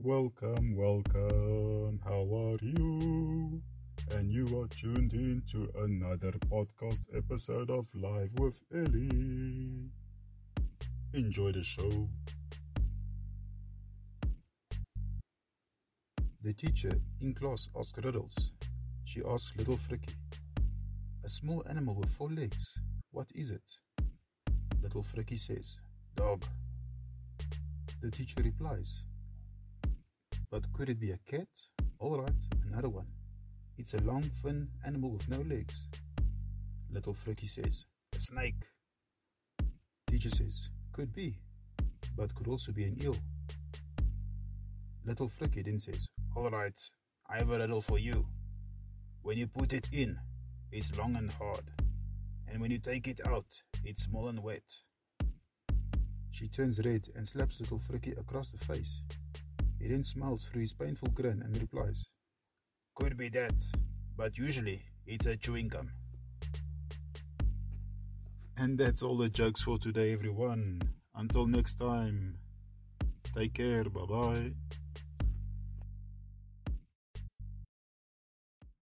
Welcome, welcome. How are you? And you are tuned in to another podcast episode of Live with Ellie. Enjoy the show. The teacher in class asks riddles. She asks little Frikkie, A small animal with four legs. What is it? Little Frikkie says, Dog. The teacher replies, But could it be a cat? All right, another one. It's a long, thin animal with no legs. Little Frikkie says, A snake. Teacher says, Could be, but could also be an eel. Little Frikkie then says, All right, I have a riddle for you. When you put it in, it's long and hard, and when you take it out, it's small and wet. She turns red and slaps little Frikkie across the face. He then smiles through his painful grin and replies, Could be that, but usually it's a chewing gum. And that's all the jokes for today, everyone. Until next time, take care, bye bye.